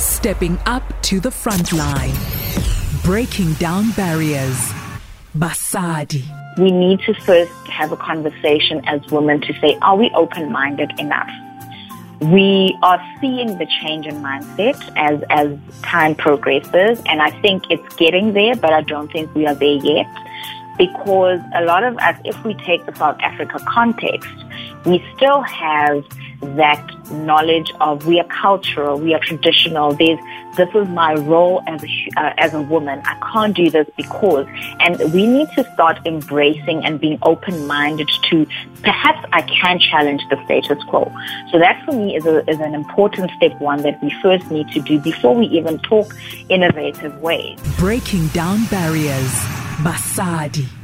Stepping up to the front line. Breaking down barriers. Basadi. We need to first have a conversation as women to say, are we open minded enough? We are seeing the change in mindset as, as time progresses, and I think it's getting there, but I don't think we are there yet because a lot of us, if we take the South Africa context, we still have that knowledge of we are cultural, we are traditional. There's this is my role as a, uh, as a woman. I can't do this because, and we need to start embracing and being open minded to perhaps I can challenge the status quo. So that for me is a, is an important step one that we first need to do before we even talk innovative ways. Breaking down barriers. Basadi.